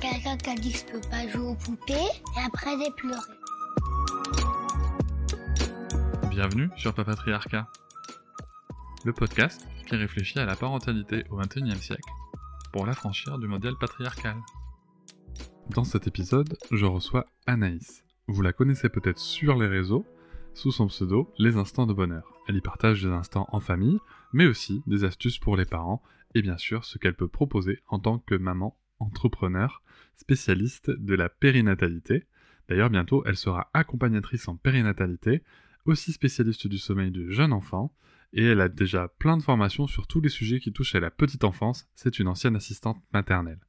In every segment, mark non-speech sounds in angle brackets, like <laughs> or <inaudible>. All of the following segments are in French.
Quelqu'un qui a dit que je peux pas jouer aux poupées et après j'ai pleuré. Bienvenue sur Papatriarcat, le podcast qui réfléchit à la parentalité au XXIe siècle pour l'affranchir du modèle patriarcal. Dans cet épisode, je reçois Anaïs. Vous la connaissez peut-être sur les réseaux, sous son pseudo Les Instants de Bonheur. Elle y partage des instants en famille, mais aussi des astuces pour les parents, et bien sûr ce qu'elle peut proposer en tant que maman entrepreneur, spécialiste de la périnatalité. D'ailleurs, bientôt, elle sera accompagnatrice en périnatalité, aussi spécialiste du sommeil du jeune enfant, et elle a déjà plein de formations sur tous les sujets qui touchent à la petite enfance. C'est une ancienne assistante maternelle.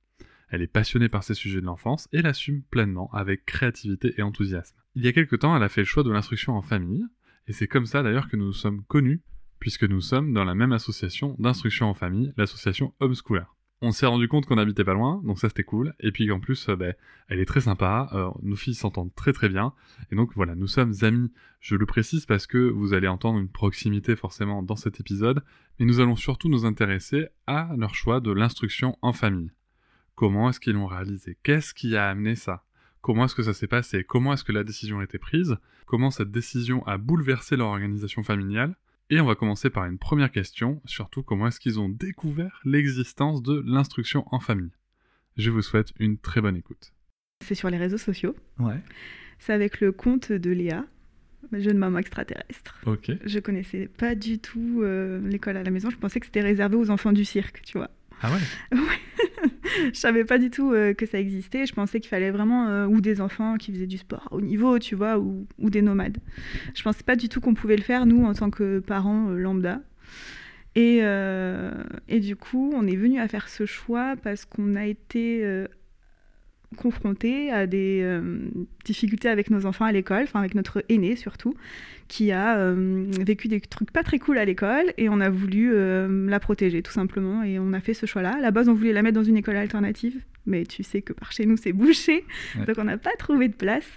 Elle est passionnée par ces sujets de l'enfance et l'assume pleinement avec créativité et enthousiasme. Il y a quelque temps, elle a fait le choix de l'instruction en famille, et c'est comme ça d'ailleurs que nous nous sommes connus, puisque nous sommes dans la même association d'instruction en famille, l'association Homeschooler. On s'est rendu compte qu'on habitait pas loin, donc ça c'était cool, et puis en plus, euh, ben, elle est très sympa, euh, nos filles s'entendent très très bien, et donc voilà, nous sommes amis, je le précise parce que vous allez entendre une proximité forcément dans cet épisode, mais nous allons surtout nous intéresser à leur choix de l'instruction en famille. Comment est-ce qu'ils l'ont réalisé? Qu'est-ce qui a amené ça? Comment est-ce que ça s'est passé? Comment est-ce que la décision a été prise? Comment cette décision a bouleversé leur organisation familiale? Et on va commencer par une première question, surtout comment est-ce qu'ils ont découvert l'existence de l'instruction en famille Je vous souhaite une très bonne écoute. C'est sur les réseaux sociaux. Ouais. C'est avec le compte de Léa, ma jeune maman extraterrestre. Ok. Je connaissais pas du tout euh, l'école à la maison. Je pensais que c'était réservé aux enfants du cirque, tu vois. Ah ouais? <laughs> <laughs> je savais pas du tout euh, que ça existait. Je pensais qu'il fallait vraiment euh, ou des enfants qui faisaient du sport au niveau, tu vois, ou, ou, des nomades. Je pensais pas du tout qu'on pouvait le faire nous en tant que parents euh, lambda. Et, et, du coup, on est venu à faire ce choix parce qu'on a été euh, confronté à des euh, difficultés avec nos enfants à l'école, enfin avec notre aîné surtout, qui a euh, vécu des trucs pas très cool à l'école et on a voulu euh, la protéger tout simplement et on a fait ce choix-là. À la base, on voulait la mettre dans une école alternative, mais tu sais que par chez nous c'est bouché, ouais. donc on n'a pas trouvé de place.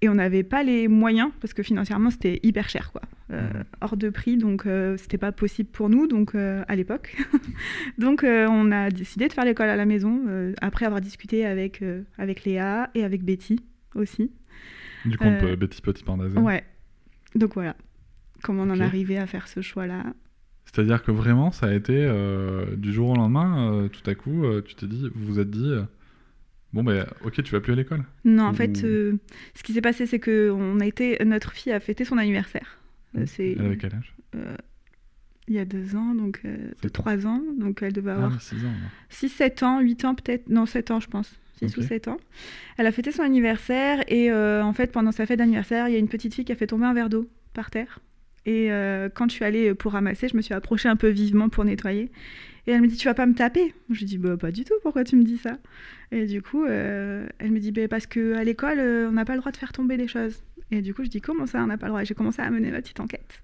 Et on n'avait pas les moyens parce que financièrement c'était hyper cher quoi, euh, mmh. hors de prix donc euh, c'était pas possible pour nous donc euh, à l'époque. <laughs> donc on a décidé de faire l'école à la maison après avoir discuté avec avec Léa et avec Betty aussi. Du compte Betty Petit Pandazé. Ouais. Donc voilà comment on okay. en est arrivé à faire ce choix là. C'est-à-dire que vraiment ça a été du jour au lendemain tout à coup tu t'es dit vous vous êtes dit Bon, ben, ok, tu vas plus à l'école Non, en Ou... fait, euh, ce qui s'est passé, c'est que on a été, notre fille a fêté son anniversaire. Mmh. C'est, elle avait quel âge? euh, Il y a deux ans, donc euh, de trois ans, donc elle devait avoir ah, 6 ans. 6, 7 ans, 8 ans peut-être, non, 7 ans, je pense. 6 okay. ou 7 ans. Elle a fêté son anniversaire et euh, en fait, pendant sa fête d'anniversaire, il y a une petite fille qui a fait tomber un verre d'eau par terre. Et euh, quand je suis allée pour ramasser, je me suis approchée un peu vivement pour nettoyer. Et elle me dit, tu vas pas me taper? Je lui dis, bah, pas du tout, pourquoi tu me dis ça? Et du coup, euh, elle me dit, bah, parce qu'à l'école, euh, on n'a pas le droit de faire tomber des choses. Et du coup, je dis, comment ça, on n'a pas le droit? J'ai commencé à mener ma petite enquête.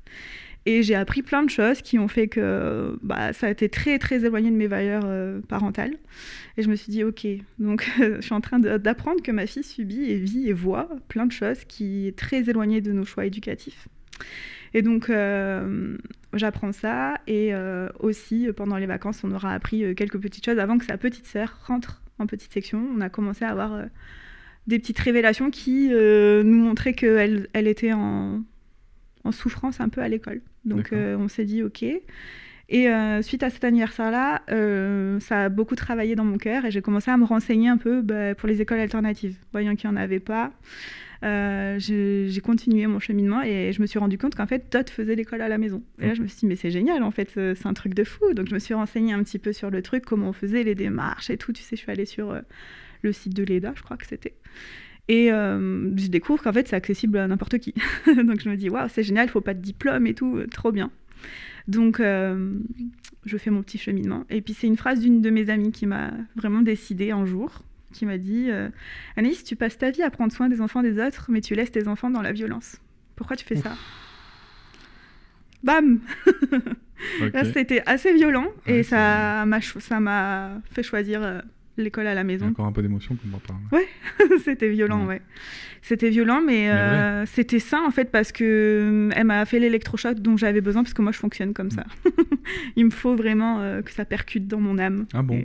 Et j'ai appris plein de choses qui ont fait que bah, ça a été très, très éloigné de mes valeurs parentales. Et je me suis dit, ok, donc <laughs> je suis en train d'apprendre que ma fille subit et vit et voit plein de choses qui est très éloignées de nos choix éducatifs. Et donc, euh, j'apprends ça. Et euh, aussi, pendant les vacances, on aura appris euh, quelques petites choses avant que sa petite sœur rentre en petite section. On a commencé à avoir des petites révélations qui nous montraient qu'elle elle était en, en, souffrance un peu à l'école. Donc, on s'est dit, OK. Et euh, suite à cet anniversaire-là, euh, ça a beaucoup travaillé dans mon cœur et j'ai commencé à me renseigner un peu bah, pour les écoles alternatives, voyant qu'il n'y en avait pas. Euh, j'ai continué mon cheminement et je me suis rendu compte qu'en fait, Dot faisait l'école à la maison. Et là, je me suis dit, mais c'est génial, en fait, c'est un truc de fou. Donc, je me suis renseignée un petit peu sur le truc, comment on faisait les démarches et tout. Tu sais, je suis allée sur euh, le site de l'EDA, je crois que c'était. Et euh, je découvre qu'en fait, c'est accessible à n'importe qui. <laughs> Donc, je me dis, waouh, c'est génial, il faut pas de diplôme et tout, trop bien. Donc, euh, je fais mon petit cheminement. Et puis, c'est une phrase d'une de mes amies qui m'a vraiment décidé un jour qui m'a dit euh, Anaïs, tu passes ta vie à prendre soin des enfants des autres, mais tu laisses tes enfants dans la violence. Pourquoi tu fais ça Bam <laughs> Là, C'était assez violent et ça m'a ça m'a fait choisir euh, l'école à la maison. Encore un peu d'émotion pour moi parle. Ouais, <laughs> c'était violent, ouais. C'était violent, mais, euh, c'était ça en fait parce que euh, elle m'a fait l'électrochoc dont j'avais besoin parce que moi je fonctionne comme ça. <laughs> Il me faut vraiment euh, que ça percute dans mon âme. Ah bon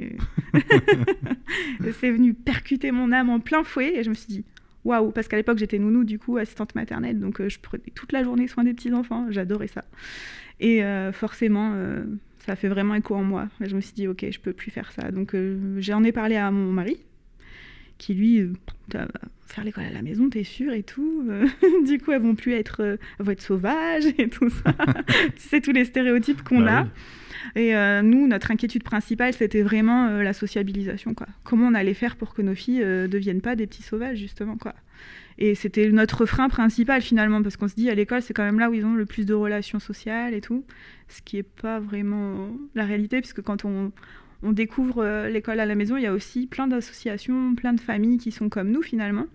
<laughs> C'est venu percuter mon âme en plein fouet et je me suis dit waouh parce qu'à l'époque j'étais nounou du coup assistante maternelle donc je prenais toute la journée soin des petits enfants. J'adorais ça et forcément ça fait vraiment écho en moi. je me suis dit, ok, je peux plus faire ça. Donc j'en ai parlé à mon mari, qui lui, euh, faire l'école à la maison, t'es sûr et tout. Euh, <laughs> du coup, elles vont plus être, euh, vont être sauvages et tout ça. <laughs> tu sais, tous les stéréotypes qu'on bah a. Et nous, notre inquiétude principale, c'était vraiment la sociabilisation, quoi. Comment on allait faire pour que nos filles ne deviennent pas des petits sauvages, justement, quoi. Et c'était notre frein principal, finalement, parce qu'on se dit, à l'école, c'est quand même là où ils ont le plus de relations sociales et tout. Ce qui n'est pas vraiment la réalité, puisque quand on, on découvre euh, l'école à la maison, il y a aussi plein d'associations, plein de familles qui sont comme nous finalement.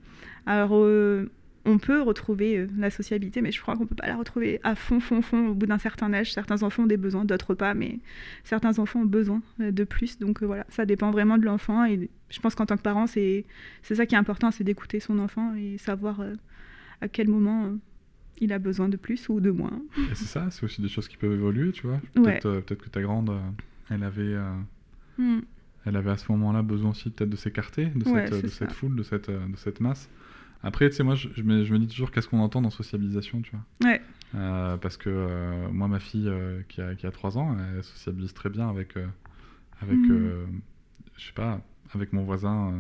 Alors euh, on peut retrouver euh, la sociabilité, mais je crois qu'on peut pas la retrouver à fond, fond, fond au bout d'un certain âge. Certains enfants ont des besoins, d'autres pas, mais certains enfants ont besoin de plus. Donc voilà, ça dépend vraiment de l'enfant. Et je pense qu'en tant que parent, c'est ça qui est important, c'est d'écouter son enfant et savoir à quel moment il a besoin de plus ou de moins. c'est ça, c'est aussi des choses qui peuvent évoluer, tu vois. Peut-être peut que ta grande, elle avait Hmm. Elle avait à ce moment-là besoin aussi peut-être de s'écarter de, cette, foule, de cette, de cette masse. Après, tu sais, moi, je, me, je, me, dis toujours qu'est-ce qu'on entend dans sociabilisation, tu vois. Ouais. Euh, parce que euh, moi, ma fille euh, qui, a, qui a 3 ans, elle sociabilise très bien avec, avec hmm. je sais pas, avec mon voisin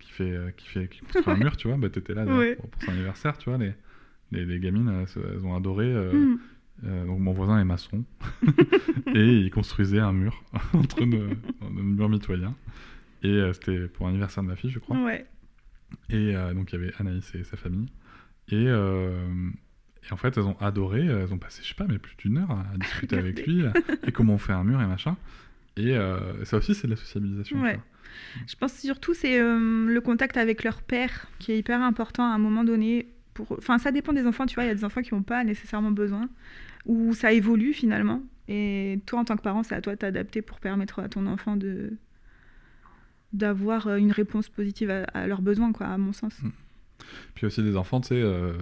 qui fait qui fait qui construit un mur, tu vois. Bah, t'étais là pour, son anniversaire, tu vois. Les, les, les gamines, elles, ont adoré. Hmm. Euh, donc mon voisin est maçon <laughs> et il construisait un mur <laughs> entre nos, un mur mitoyen. Et euh, c'était pour l'anniversaire de ma fille, je crois. Ouais. Et euh, donc il y avait Anaïs et sa famille. Et, et, en fait, elles ont adoré. Elles ont passé, je sais pas, mais plus d'une heure à, discuter <laughs> avec lui et comment on fait un mur et machin. Et ça aussi, c'est de la sociabilisation. Ouais. Je pense surtout c'est le contact avec leur père qui est hyper important à un moment donné. Pour... Enfin, ça dépend des enfants, tu vois. Il y a des enfants qui n'ont pas nécessairement besoin où ça évolue finalement. Et toi, en tant que parent, c'est à toi de t'adapter pour permettre à ton enfant de d'avoir euh, une réponse positive à, leurs besoins, quoi, à mon sens. Mm. Puis aussi des enfants, tu sais, euh,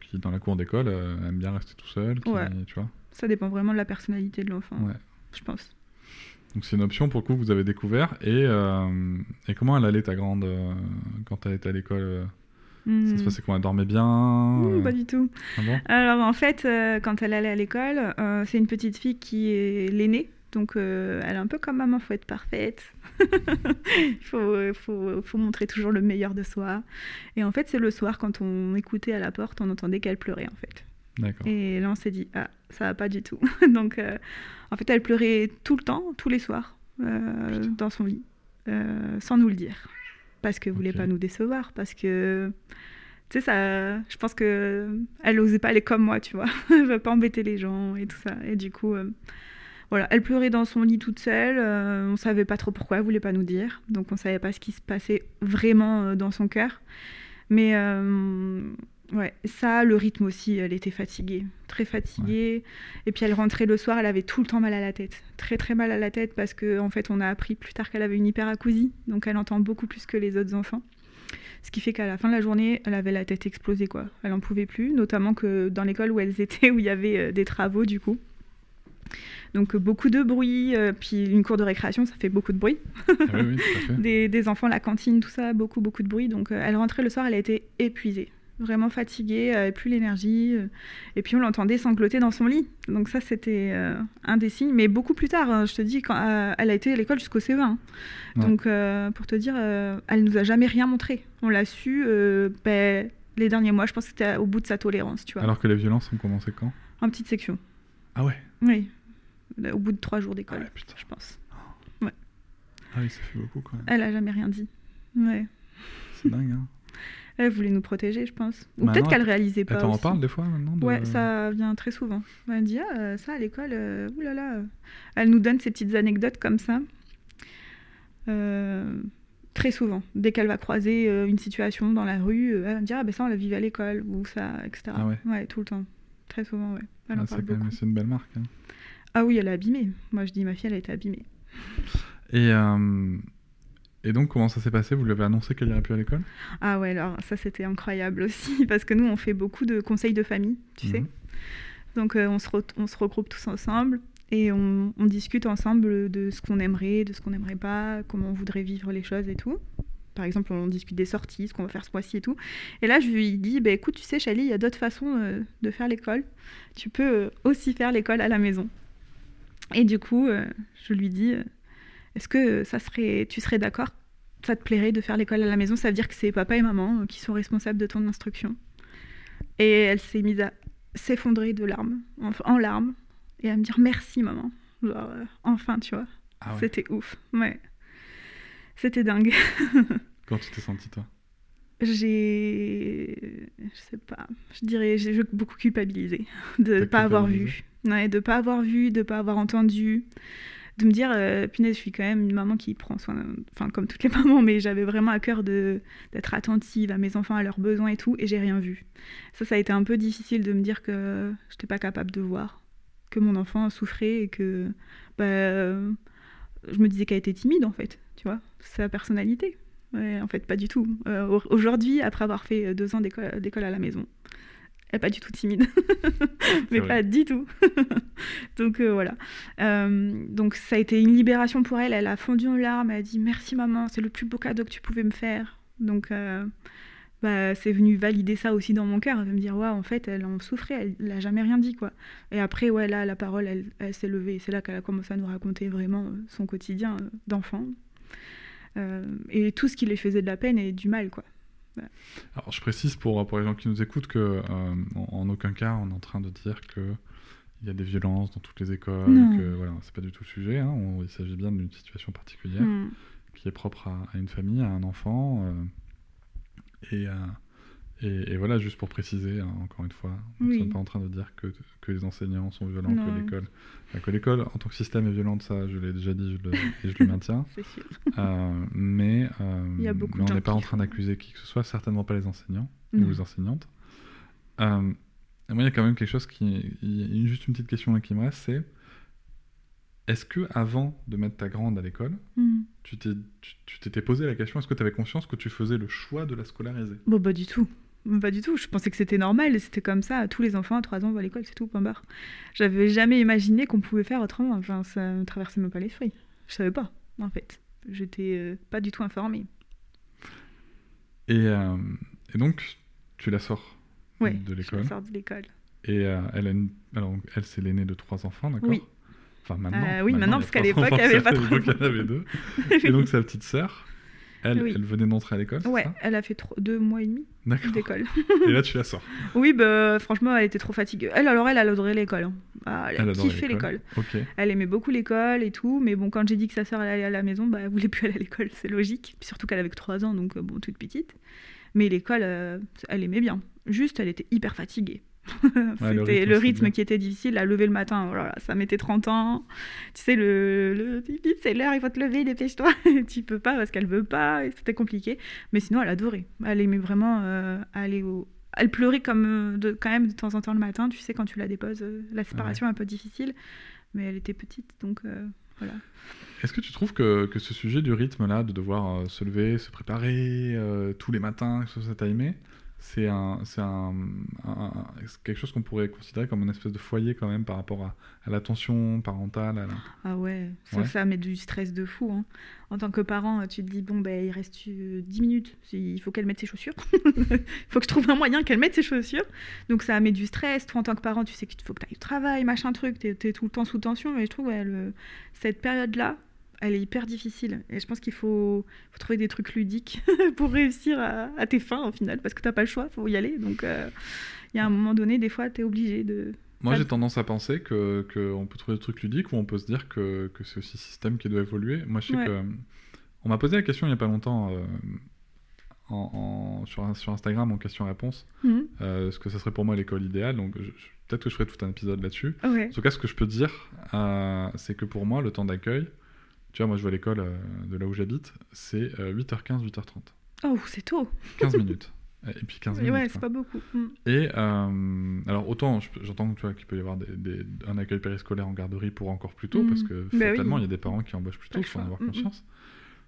qui dans la cour d'école euh, aiment bien rester tout seul, tu vois. Ça dépend vraiment de la personnalité de l'enfant, ouais. je pense. Donc c'est une option pour le coup que vous avez découvert. Et, et comment elle allait ta grande quand elle était à l'école ça se hmm. passait comment? Elle dormait bien euh Pas du tout. Ah Alors en fait, quand elle allait à l'école, c'est une petite fille qui est l'aînée. Donc elle est un peu comme maman, faut être parfaite. <laughs> Il faut, faut, faut, montrer toujours le meilleur de soi. Et en fait, c'est le soir, quand on écoutait à la porte, on entendait qu'elle pleurait en fait. Et là, on s'est dit, ah, ça va pas du tout. <laughs> Donc en fait, elle pleurait tout le temps, tous les soirs, dans son lit, sans nous le dire parce qu'elle voulait pas nous décevoir, parce que tu sais ça, je pense que elle osait pas aller comme moi, tu vois, <laughs> elle veut pas embêter les gens et tout ça, et du coup. Euh, voilà, elle pleurait dans son lit toute seule. Euh, on savait pas trop pourquoi, elle voulait pas nous dire. Donc on savait pas ce qui se passait vraiment euh, dans son cœur. Mais Ouais, ça, le rythme aussi, elle était fatiguée, très fatiguée. Et puis elle rentrait le soir, elle avait tout le temps mal à la tête, très très mal à la tête parce qu'en en fait on a appris plus tard qu'elle avait une hyperacousie, donc elle entend beaucoup plus que les autres enfants. Ce qui fait qu'à la fin de la journée, elle avait la tête explosée quoi. Elle en pouvait plus, notamment que dans l'école où elles étaient, <laughs> où il y avait euh, des travaux du coup. Donc beaucoup de bruit, euh, puis une cour de récréation, ça fait beaucoup de bruit. Ah oui, oui, <laughs> des, des, enfants, la cantine, tout ça, beaucoup beaucoup de bruit. Donc euh, elle rentrait le soir, elle a été épuisée vraiment fatiguée, elle plus l'énergie. Euh, et puis on l'entendait sangloter dans son lit. Donc ça, c'était euh, un des signes. Mais beaucoup plus tard, hein, je te dis, quand, euh, elle a été à l'école jusqu'au CE1. Hein. Donc pour te dire, elle nous a jamais rien montré. On l'a su ben, les derniers mois. Je pense que c'était au bout de sa tolérance. Tu vois. Alors que les violences ont commencé quand? En petite section. Ah ouais? Oui. Au bout de trois jours d'école, ah je pense. Ouais. Ah oui, ça fait beaucoup quand même. Elle a jamais rien dit. Ouais. C'est dingue, hein elle voulait nous protéger, je pense. Ou peut-être qu'elle réalisait pas. Elle t'en parle des fois maintenant Ouais, ça vient très souvent. Elle dit ah, euh, ça à l'école, euh, oulala. Elle nous donne ces petites anecdotes comme ça. Euh, Très souvent. Dès qu'elle va croiser une situation dans la rue, elle va me dire Ah ben ça, on l'a vu à l'école, ou ça, etc. Ah ouais. Ouais, tout le temps. Très souvent, ouais. Elle en Ah, parle c'est beaucoup. une belle marque. hein. Ah oui, elle est abîmée. Moi, je dis Ma fille, elle a été abîmée. Et, euh, et donc, comment ça s'est passé? Vous lui avez annoncé qu'elle irait plus à l'école? Ah ouais, alors ça, c'était incroyable aussi, <laughs> parce que nous, on fait beaucoup de conseils de famille, tu sais. Mhm. Donc, euh, on, se re- on se regroupe tous ensemble et on, on discute ensemble de ce qu'on aimerait, de ce qu'on n'aimerait pas, comment on voudrait vivre les choses et tout. Par exemple, on discute des sorties, ce qu'on va faire ce mois-ci et tout. Et là, je lui dis, bah, écoute, tu sais, Chali, il y a d'autres façons euh, de faire l'école. Tu peux euh, aussi faire l'école à la maison. Et du coup, euh, je lui dis, euh, est-ce que ça serait, tu serais d'accord? Ça te plairait de faire l'école à la maison? Ça veut dire que c'est papa et maman qui sont responsables de ton instruction. Et elle s'est mise à s'effondrer de larmes, en, en larmes, et à me dire merci maman. Genre, enfin, tu vois. Ah ouais. C'était ouf. Ouais. C'était dingue. <laughs> Quand tu t'es senti, toi? J'ai. Je sais pas. Je dirais. J'ai beaucoup culpabilisé <laughs> de ne pas avoir vu. Ouais, de pas avoir vu, de pas avoir entendu. De me dire, euh, punaise, je suis quand même une maman qui prend soin. Enfin, comme toutes les <laughs> mamans, mais j'avais vraiment à cœur d'être attentive à mes enfants, à leurs besoins et tout, et j'ai rien vu. Ça, ça a été un peu difficile de me dire que j'étais pas capable de voir. Que mon enfant souffrait et que. Bah, je me disais qu'elle était timide, en fait. Tu vois sa personnalité. Ouais, en fait, pas du tout. Euh, au- Aujourd'hui, après avoir fait euh, deux ans d'école à la maison, elle est pas du tout timide. <laughs> Mais pas du tout. <laughs> donc euh, voilà. Euh, donc ça a été une libération pour elle. Elle a fondu en larmes. Elle a dit merci maman, c'est le plus beau cadeau que tu pouvais me faire. Donc bah, c'est venu valider ça aussi dans mon cœur, de me dire ouais en fait elle en souffrait, elle n'a jamais rien dit quoi. Et après ouais là la parole elle, elle s'est levée. C'est là qu'elle a commencé à nous raconter vraiment son quotidien d'enfant. Euh, et tout ce qui les faisait de la peine et du mal quoi. Alors, je précise pour, pour les gens qui nous écoutent que euh, en, en aucun cas on est en train de dire que il y a des violences dans toutes les écoles, Non. que voilà, c'est pas du tout le sujet. hein. On- il s'agit bien d'une situation particulière Hmm. qui est propre à, à une famille, à un enfant. euh, et, et, et voilà, juste pour préciser, hein, encore une fois, nous ne Oui. sommes pas en train de dire que, que les enseignants sont violents, Non. que l'école, que l'école en tant que système est violente, ça je l'ai déjà dit je le- et je le maintiens. <laughs> Sûr. Euh, mais euh, Il y a beaucoup mais de on n'est pas en train d'accuser qui que ce soit, certainement pas les enseignants ou les enseignantes. Euh, moi, il y a quand même quelque chose qui. il y a juste une petite question là qui me reste c'est est-ce que avant de mettre ta grande à l'école, Hmm. tu t'étais posé la question est-ce que tu avais conscience que tu faisais le choix de la scolariser? Bon, pas du tout. Pas du tout. Je pensais que c'était normal. C'était comme ça. Tous les enfants à 3 ans vont à l'école, c'est tout, point barre. J'avais jamais imaginé qu'on pouvait faire autrement. Enfin, ça me traversait même pas l'esprit. Je savais pas, en fait. J'étais euh, pas du tout informée. et, euh, et donc, tu la sors Ouais, de je l'école. sors de l'école. Et euh, elle, a une... Alors, elle, c'est l'aînée de trois enfants, d'accord Oui. Enfin, maintenant. Euh, oui, maintenant, parce qu'à l'époque, y avait pas à trois l'époque, il y en avait deux. <laughs> Et donc, sa petite sœur, elle, Oui. elle venait d'entrer à l'école, Ouais, elle a fait deux mois et demi d'école. Et là, tu la sors. <laughs> oui, bah, franchement, elle était trop fatiguée. Elle, alors, elle, elle adorait l'école. hein. Ah, elle kiffé l'école. Elle aimait beaucoup l'école et tout, mais bon, quand j'ai dit que sa sœur allait à la maison, bah, elle voulait plus aller à l'école, c'est logique. Puis surtout qu'elle avait que 3 ans, donc euh, bon, toute petite. Mais l'école, euh, elle aimait bien. Juste, elle était hyper fatiguée. C'était le le rythme, qui était difficile à lever le matin. Oh ça mettait 30 ans. Tu sais, le, le vite, c'est l'heure, il faut te lever, dépêche-toi. <laughs> tu peux pas parce qu'elle veut pas, c'était compliqué. Mais sinon, elle adorait. Elle aimait vraiment euh, aller au. Elle pleurait comme euh, de, quand même de temps en temps le matin, tu sais, quand tu la déposes. euh, la séparation est un peu difficile, mais elle était petite, donc euh, voilà. Est-ce que tu trouves que, que ce sujet du rythme-là, de devoir se lever, se préparer tous les matins, que ce soit timé, c'est un, c'est un, un- quelque chose qu'on pourrait considérer comme une espèce de foyer quand même par rapport à, à l'attention parentale à la- Ah ouais, ça, Ouais. ça met du stress de fou. hein. En tant que parent, tu te dis, bon, ben, il reste euh, 10 minutes, il faut qu'elle mette ses chaussures. Il <laughs> faut que je trouve un moyen qu'elle mette ses chaussures. Donc ça met du stress. Toi, en tant que parent, tu sais qu'il faut que tu ailles au travail, machin truc, tu es, tout le temps sous tension. Et je trouve, ouais, le- cette période-là, elle est hyper difficile. Et je pense qu'il faut, faut trouver des trucs ludiques <laughs> pour réussir à, à tes fins, au final, parce que t'as pas le choix, faut y aller. Donc euh, il y a un moment donné, des fois, tu es obligé de... Moi, j'ai tendance à penser que qu'on peut trouver des trucs ludiques ou on peut se dire que, que c'est aussi système qui doit évoluer. Moi, je sais Ouais. que on m'a posé la question il y a pas longtemps euh, en, en- sur, sur Instagram en question-réponse, Mhm. euh, ce que ça serait pour moi l'école idéale. Donc, je- peut-être que je ferai tout un épisode là-dessus. Ouais. En tout cas, ce que je peux dire, euh, c'est que pour moi, le temps d'accueil, Tu vois, moi, je vois l'école euh, de là où j'habite, c'est 8h15, 8h30. Oh, c'est tôt 15 <laughs> minutes. Et puis 15 minutes. Ouais, c'est pas beaucoup. Mm. Et euh, alors, autant j'entends qu'il peut y avoir des, un accueil périscolaire en garderie pour encore plus tôt, parce mm. que bah fatalement, il y a des parents qui embauchent plus tôt, il faut en avoir mm, conscience.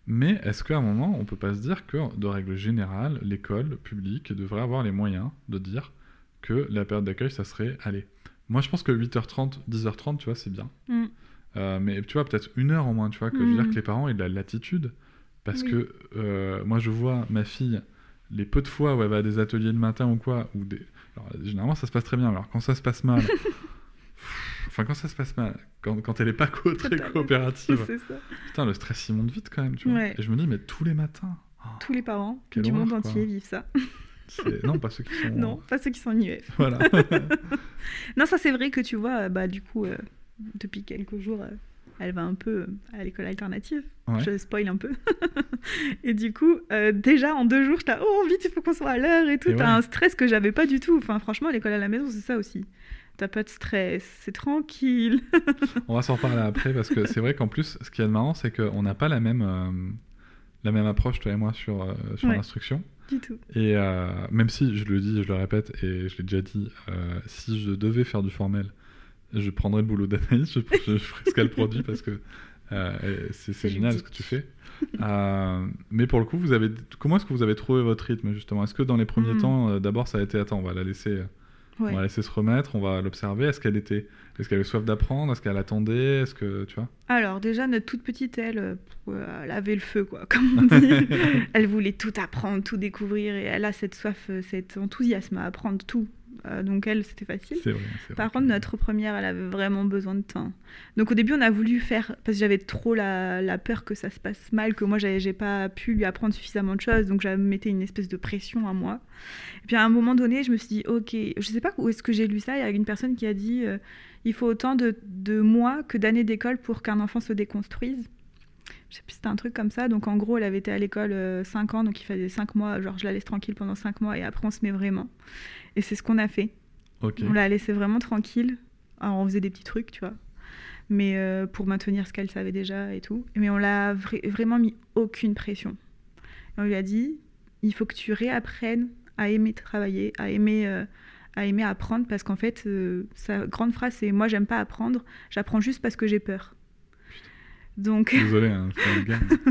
Mais est-ce qu'à un moment, on peut pas se dire que, de règle générale, l'école publique devrait avoir les moyens de dire que la période d'accueil, ça serait, allez, moi je pense que 8h30, 10h30, tu vois, c'est bien. Euh, mais tu vois, peut-être une heure au moins, tu vois, que je veux dire que les parents aient de la latitude. Parce que euh, moi, je vois ma fille les peu de fois où elle va à des ateliers le matin ou quoi, ou des... généralement ça se passe très bien, alors quand ça se passe mal, <laughs> enfin quand ça se passe mal, quand, quand elle est pas très coopérative, putain le stress il monte vite quand même, tu vois. Et je me dis mais tous les matins. Oh, tous les parents du monde entier vivent ça. Non, pas ceux qui <laughs> sont. Non, pas ceux qui sont en IEF. Voilà. <laughs> non, ça c'est vrai que tu vois, bah du coup, euh, depuis quelques jours, euh, elle va un peu euh, à l'école alternative. Je spoil un peu. <laughs> et du coup, euh, déjà en deux jours, j'étais oh vite, il faut qu'on soit à l'heure et tout. T'as un stress que j'avais pas du tout. Enfin, franchement, l'école à la maison, c'est ça aussi. T'as pas de stress, c'est tranquille. <laughs> on va s'en reparler après parce que c'est vrai qu'en plus, ce qui est marrant, c'est qu'on n'a pas la même, euh, la même approche, toi et moi, sur, sur l'instruction. Du tout. Et même si, je le dis, je le répète, et je l'ai déjà dit, si je devais faire du formel, je prendrai le boulot d'analyste, je, je, ferai ce qu'elle produit parce que euh, c'est génial ce que tu fais. Euh, mais pour le coup, vous avez, comment est-ce que vous avez trouvé votre rythme justement? Est-ce que dans les premiers hmm. temps, euh, d'abord, ça a été attends, on va la laisser, on va laisser se remettre, on va l'observer. Est-ce qu'elle était, est-ce qu'elle avait soif d'apprendre? Est-ce qu'elle attendait? Est-ce que tu vois? Alors déjà, notre toute petite, elle, elle avait le feu quoi, <laughs> comme on dit. <laughs> elle voulait tout apprendre, tout découvrir, et elle a cette soif, cet enthousiasme à apprendre tout. Euh, donc elle, c'était facile. Par contre, notre première, elle avait vraiment besoin de temps. Donc au début, on a voulu faire, parce que j'avais trop la, peur que ça se passe mal, que moi, j'ai pas pu lui apprendre suffisamment de choses, donc j'avais mettais une espèce de pression à moi. Et puis à un moment donné, je me suis dit, ok, je sais pas où est-ce que j'ai lu ça, il y a une personne qui a dit, euh, il faut autant de, de mois que d'années d'école pour qu'un enfant se déconstruise je sais plus, c'était un truc comme ça. Donc en gros, elle avait été à l'école 5 euh, ans, donc il fallait 5 mois, genre je la laisse tranquille pendant 5 mois et après on se met vraiment. Et c'est ce qu'on a fait. On l'a laissé vraiment tranquille. Alors on faisait des petits trucs, tu vois. Mais euh, pour maintenir ce qu'elle savait déjà et tout. Mais on l'a vraiment mis aucune pression. on lui a dit, il faut que tu réapprennes à aimer travailler, à aimer, euh, à aimer apprendre, parce qu'en fait, sa grande phrase, c'est moi, j'aime pas apprendre, j'apprends juste parce que j'ai peur. Donc... Désolé, hein,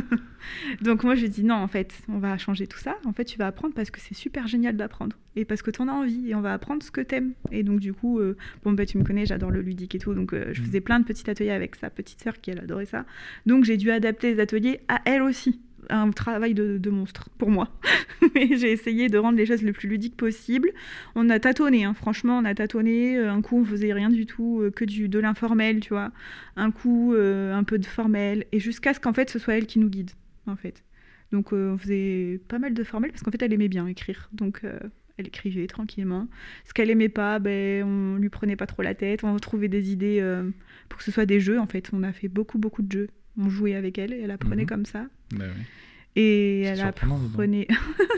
<laughs> Donc moi, je dis non, en fait, on va changer tout ça. En fait, tu vas apprendre parce que c'est super génial d'apprendre. Et parce que tu en as envie. Et on va apprendre ce que t'aimes. Et donc, du coup, euh, bon, bah, tu me connais, j'adore le ludique et tout. Donc, euh, je mm. faisais plein de petits ateliers avec sa petite sœur qui, elle, adorait ça. Donc, j'ai dû adapter les ateliers à elle aussi un travail de, monstre pour moi. <laughs> Mais j'ai essayé de rendre les choses le plus ludiques possible. On a tâtonné, hein. franchement, on a tâtonné. Euh, un coup, on faisait rien du tout, euh, que du, de l'informel, tu vois. Un coup, euh, un peu de formel. Et jusqu'à ce qu'en fait, ce soit elle qui nous guide, en fait. Donc, on faisait pas mal de formel parce qu'en fait, elle aimait bien écrire. Donc, elle écrivait tranquillement. Ce qu'elle aimait pas, ben, on lui prenait pas trop la tête. On trouvait des idées pour que ce soit des jeux, en fait. On a fait beaucoup, beaucoup de jeux on jouait avec elle et elle apprenait mhm. comme ça. Bah et elle apprenait.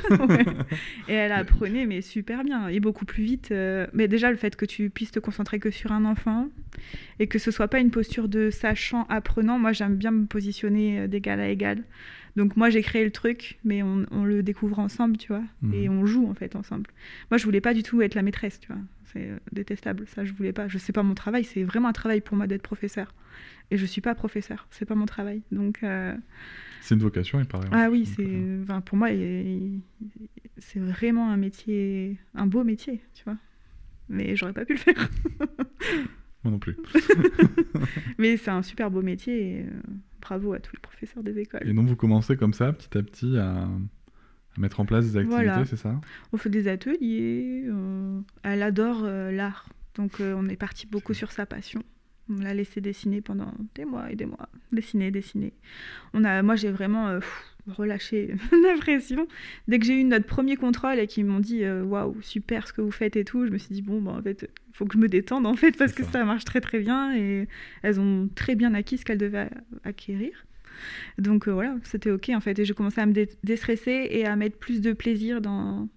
<laughs> Et elle apprenait, mais super bien. Et beaucoup plus vite. Euh, mais déjà, le fait que tu puisses te concentrer que sur un enfant et que ce soit pas une posture de sachant, apprenant. Moi, j'aime bien me positionner euh, d'égal à égal. Donc, moi, j'ai créé le truc, mais on, le découvre ensemble, tu vois. Et mhm. on joue, en fait, ensemble. Moi, je voulais pas du tout être la maîtresse, tu vois. C'est euh, détestable. Ça, je voulais pas. Je sais pas mon travail. C'est vraiment un travail pour moi d'être professeur et je suis pas professeur, c'est pas mon travail. Donc euh, c'est une vocation, il paraît. Ah oui, c'est euh, enfin, pour moi c'est vraiment un métier, un beau métier, tu vois. Mais j'aurais pas pu le faire. <laughs> moi non plus. <laughs> Mais c'est un super beau métier et bravo à tous les professeurs des écoles. Et donc vous commencez comme ça, petit à petit, à, mettre en place des activités, c'est ça? On fait des ateliers. elle adore l'art, donc on est parti beaucoup sur sa passion. On l'a laissé dessiner pendant des mois et des mois. Dessiner, dessiner. On a, moi, j'ai vraiment euh, relâché <laughs> l'impression. Dès que j'ai eu notre premier contrôle et qu'ils m'ont dit euh, waouh, super ce que vous faites et tout, je me suis dit bon, bah, en fait, il faut que je me détende en fait parce que ça. marche très très bien et elles ont très bien acquis ce qu'elles devaient acquérir. Donc euh, voilà, c'était ok en fait. Et j'ai commencé à me déstresser et à mettre plus de plaisir dans,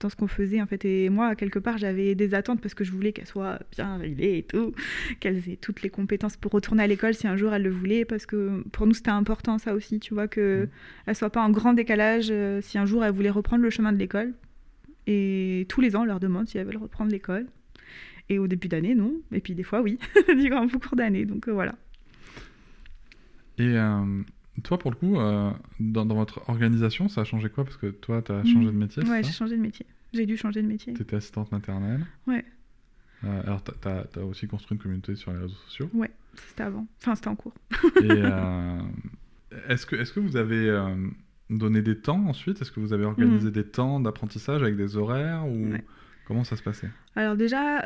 dans ce qu'on faisait en fait. Et moi, quelque part, j'avais des attentes parce que je voulais qu'elle soit bien réglée et tout, qu'elle ait toutes les compétences pour retourner à l'école si un jour elle le voulait, parce que pour nous c'était important ça aussi, tu vois, que mmh. elle soit pas en grand décalage euh, si un jour elle voulait reprendre le chemin de l'école. Et tous les ans, on leur demande si elles veulent reprendre l'école. Et au début d'année, non. Et puis des fois, oui, <laughs> durant beaucoup d'années. Donc euh, voilà. Et euh, toi, pour le coup, euh, dans, votre organisation, ça a changé quoi? Parce que toi, tu as changé de métier Ouais, j'ai changé de métier. J'ai dû changer de métier. Tu étais assistante maternelle Ouais. Euh, alors, tu as, aussi construit une communauté sur les réseaux sociaux Ouais, c'était avant. Enfin, c'était en cours. Et <laughs> est-ce que, est que vous avez donné des temps ensuite? Est-ce que vous avez organisé mm. des temps d'apprentissage avec des horaires ou... Comment ça se passait? Alors déjà,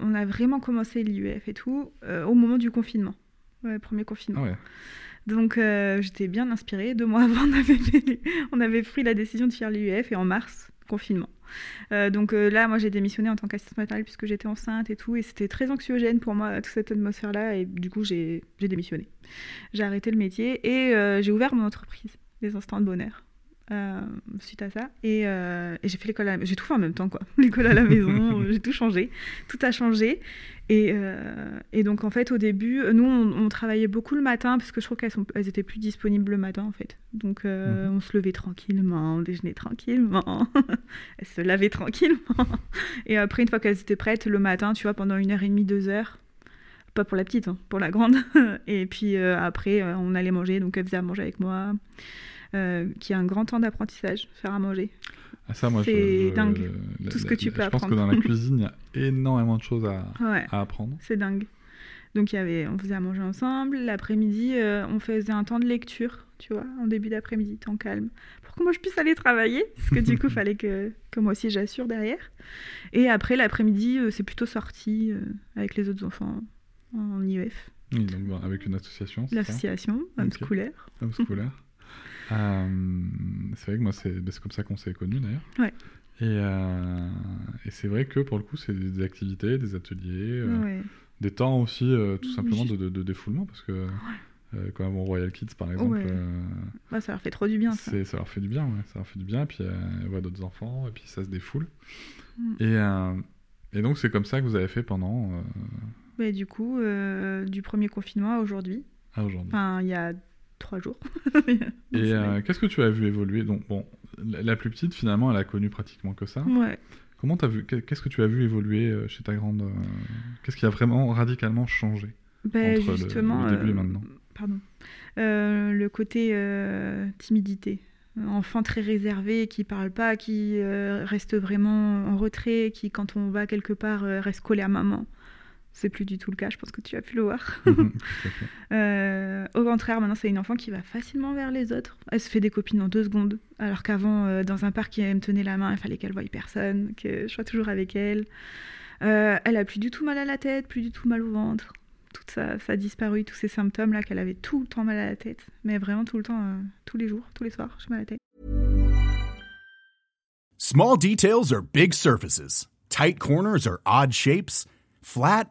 on a vraiment commencé l'IUF et tout au moment du confinement. Ouais, premier confinement. Ah ouais. Donc euh, j'étais bien inspirée. Deux mois <laughs> avant, on avait, on avait pris la décision de faire l'UF et en mars, confinement. Euh, donc euh, là, moi, j'ai démissionné en tant qu'assistante maternelle puisque j'étais enceinte et tout, et c'était très anxiogène pour moi toute cette atmosphère-là, et du coup, j'ai démissionné. J'ai arrêté le métier et j'ai ouvert mon entreprise, les instants de bonheur. suite à ça. Et, et j'ai fait l'école, la... j'ai tout fait en même temps, quoi. <laughs> L'école à la maison, <laughs> j'ai tout changé, tout a changé. Euh, et, donc, en fait, au début, nous, on, travaillait beaucoup le matin parce que je crois qu'elles elles étaient plus disponibles le matin, en fait. Donc, euh, mhm. on se levait tranquillement, on déjeunait tranquillement, <laughs> elles se lavaient tranquillement. Et après, une fois qu'elles étaient prêtes, le matin, tu vois, pendant une heure et demie, deux heures, pas pour la petite, hein, pour la grande. <laughs> et puis euh, après, on allait manger, donc elle faisait à manger avec moi, qui a un grand temps d'apprentissage, faire à manger. Ah, ça, moi, c'est dingue. tout ce que tu peux apprendre. Je pense que dans la <laughs> cuisine, il y a énormément de choses à, à apprendre. C'est dingue. Donc, il y avait, on faisait à manger ensemble. L'après-midi, euh, on faisait un temps de lecture, tu vois, en début d'après-midi, temps calme, pour que moi je puisse aller travailler, parce que du coup, il <laughs> fallait que, que moi aussi j'assure derrière. Et après, l'après-midi, euh, c'est plutôt sorti euh, avec les autres enfants en IEF. Oui, donc avec une association. L'association, Homeschoolaire. Homeschoolaire. <laughs> Euh, c'est vrai que moi, c'est bah, comme ça qu'on s'est connus d'ailleurs. Ouais. Et, euh, et c'est vrai que pour le coup, c'est des activités, des ateliers, euh, des temps aussi, tout simplement, de, de, défoulement. Parce que quand vont Royal Kids, par exemple, bah, ça leur fait trop du bien. Ça, ça leur fait du bien. Ça leur fait du bien. Et puis elles voient d'autres enfants, et puis ça se défoule. Mm. Et, et donc, c'est comme ça que vous avez fait pendant. Mais du coup, du premier confinement à aujourd'hui. À aujourd'hui. Enfin, il y a trois jours. <laughs> et euh, qu'est-ce que tu as vu évoluer Donc, bon, la, plus petite, finalement, elle a connu pratiquement que ça. Ouais. Comment as vu Qu'est-ce que tu as vu évoluer euh, chez ta grande euh, Qu'est-ce qui a vraiment radicalement changé ben, entre justement, le, début et maintenant Pardon. le côté timidité. Enfant très réservé, qui parle pas, qui reste vraiment en retrait, qui, quand on va quelque part, reste collé à maman. C'est plus du tout le cas, je pense que tu as pu le voir. <laughs> <laughs> Euh, au contraire, maintenant, c'est une enfant qui va facilement vers les autres. Elle se fait des copines en deux secondes. Alors qu'avant, euh, dans un parc, elle me tenait la main, il fallait qu'elle voie personne, que je sois toujours avec elle. Euh, elle a plus du tout mal à la tête, plus du tout mal au ventre. Tout ça, ça a disparu, tous ces symptômes-là, qu'elle avait tout le temps mal à la tête. Mais vraiment tout le temps, tous les jours, tous les soirs, j'ai mal à la tête. Small details are big surfaces. Tight corners are odd shapes. Flat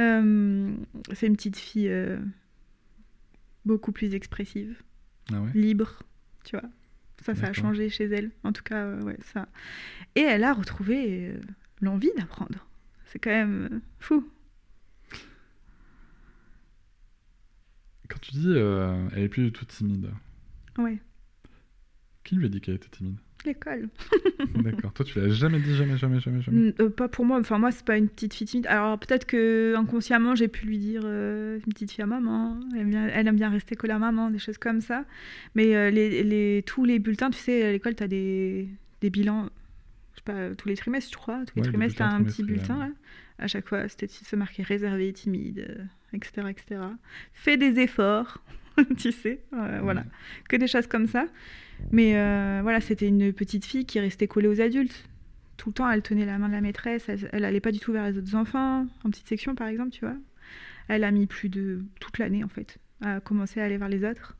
Euh, c'est une petite fille euh, beaucoup plus expressive, ah libre, tu vois. Ça, ça a changé chez elle. En tout cas, euh, ouais, ça. Et elle a retrouvé l'envie d'apprendre. C'est quand même fou. Quand tu dis elle est plus du tout timide. Ouais. Qui lui a dit qu'elle était timide? L'école. <laughs> D'accord. Toi, tu l'as jamais dit, jamais, jamais, jamais, jamais. Euh, pas pour moi. Enfin, moi, c'est pas une petite fille timide. Alors, peut-être que inconsciemment, j'ai pu lui dire euh, une petite fille à maman. Elle aime, bien, rester collée à maman, des choses comme ça. Mais euh, les, les, tous les bulletins, tu sais, à l'école, tu as des, des bilans. Je sais pas, tous les trimestres, je crois. Tous les trimestres, tu as un petit bulletin. Là. À chaque fois, c'était se marquer réservé, timide, etc., etc. Fais des efforts, <laughs> tu sais. Voilà. Que des choses comme ça. Mais euh, voilà, c'était une petite fille qui restait collée aux adultes. tout le temps, elle tenait la main de la maîtresse, elle, elle allait pas du tout vers les autres enfants, en petite section par exemple, tu vois. Elle a mis plus de toute l'année en fait à commencer à aller vers les autres.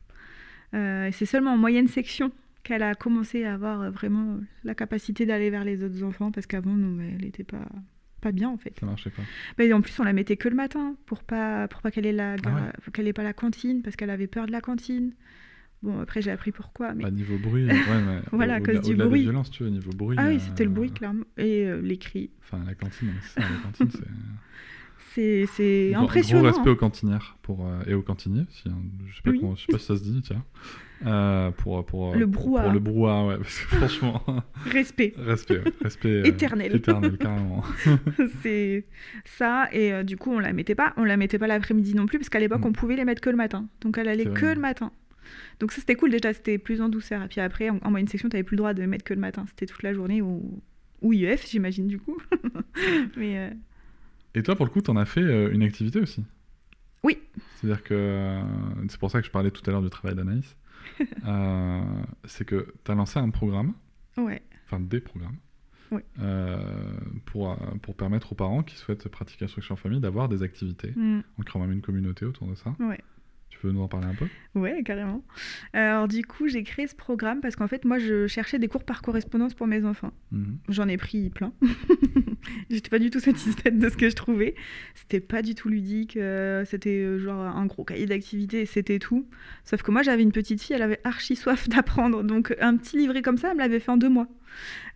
Euh, et c'est seulement en moyenne section qu'elle a commencé à avoir vraiment la capacité d'aller vers les autres enfants parce qu'avant, non, elle n'était pas pas bien en fait. Ça marchait pas. Mais en plus, on la mettait que le matin pour pas pour pas qu'elle ait la Ah ouais. qu'elle ait pas la cantine parce qu'elle avait peur de la cantine. Bon, après j'ai appris pourquoi. Mais... Bah, niveau bruit, ouais, mais <laughs> Voilà, à cause du bruit. violences, tu vois, niveau bruit. ah oui, euh, c'était le bruit clairement et euh, les cris. Enfin, la cantine, mais c'est ça, la cantine, c'est. <laughs> C'est impressionnant. Gros respect hein. aux cantinières pour, euh, et aux cantiniers. Si, hein, je sais pas Oui. comment, je sais pas si ça se dit, tiens. Euh, pour, pour, Le brouhaha. Pour le brouhaha, ouais. Parce que franchement, <laughs> Respect. respect, ouais, respect. euh, Éternel. Éternel, carrément. c'est ça et euh, du coup on la mettait pas on la mettait pas l'après-midi non plus parce qu'à l'époque Mm. on pouvait les mettre que le matin donc elle allait que le matin donc ça c'était cool déjà c'était plus en douceur et puis après en, en moyenne section t'avais plus le droit de mettre que le matin c'était toute la journée ou ou IEF j'imagine du coup <laughs> mais euh, Et toi, pour le coup, t'en as fait euh, une activité aussi? Oui. C'est-à-dire que euh, c'est pour ça que je parlais tout à l'heure du travail d'Anaïs. <laughs> Euh, c'est que t'as lancé un programme, ouais enfin des programmes, Oui. euh, pour, pour permettre aux parents qui souhaitent pratiquer l'instruction en famille d'avoir des activités, Mm. en créant même une communauté autour de ça. Ouais. Tu peux nous en parler un peu? Ouais, carrément. Alors du coup, j'ai créé ce programme parce qu'en fait, moi, je cherchais des cours par correspondance pour mes enfants. Mhm. J'en ai pris plein. <laughs> J'étais pas du tout satisfaite de ce que je trouvais. C'était pas du tout ludique. euh, c'était euh, genre un gros cahier d'activités, et c'était tout. Sauf que moi, j'avais une petite fille, elle avait archi soif <laughs> d'apprendre. Donc, un petit livret comme ça, elle me l'avait fait en deux mois.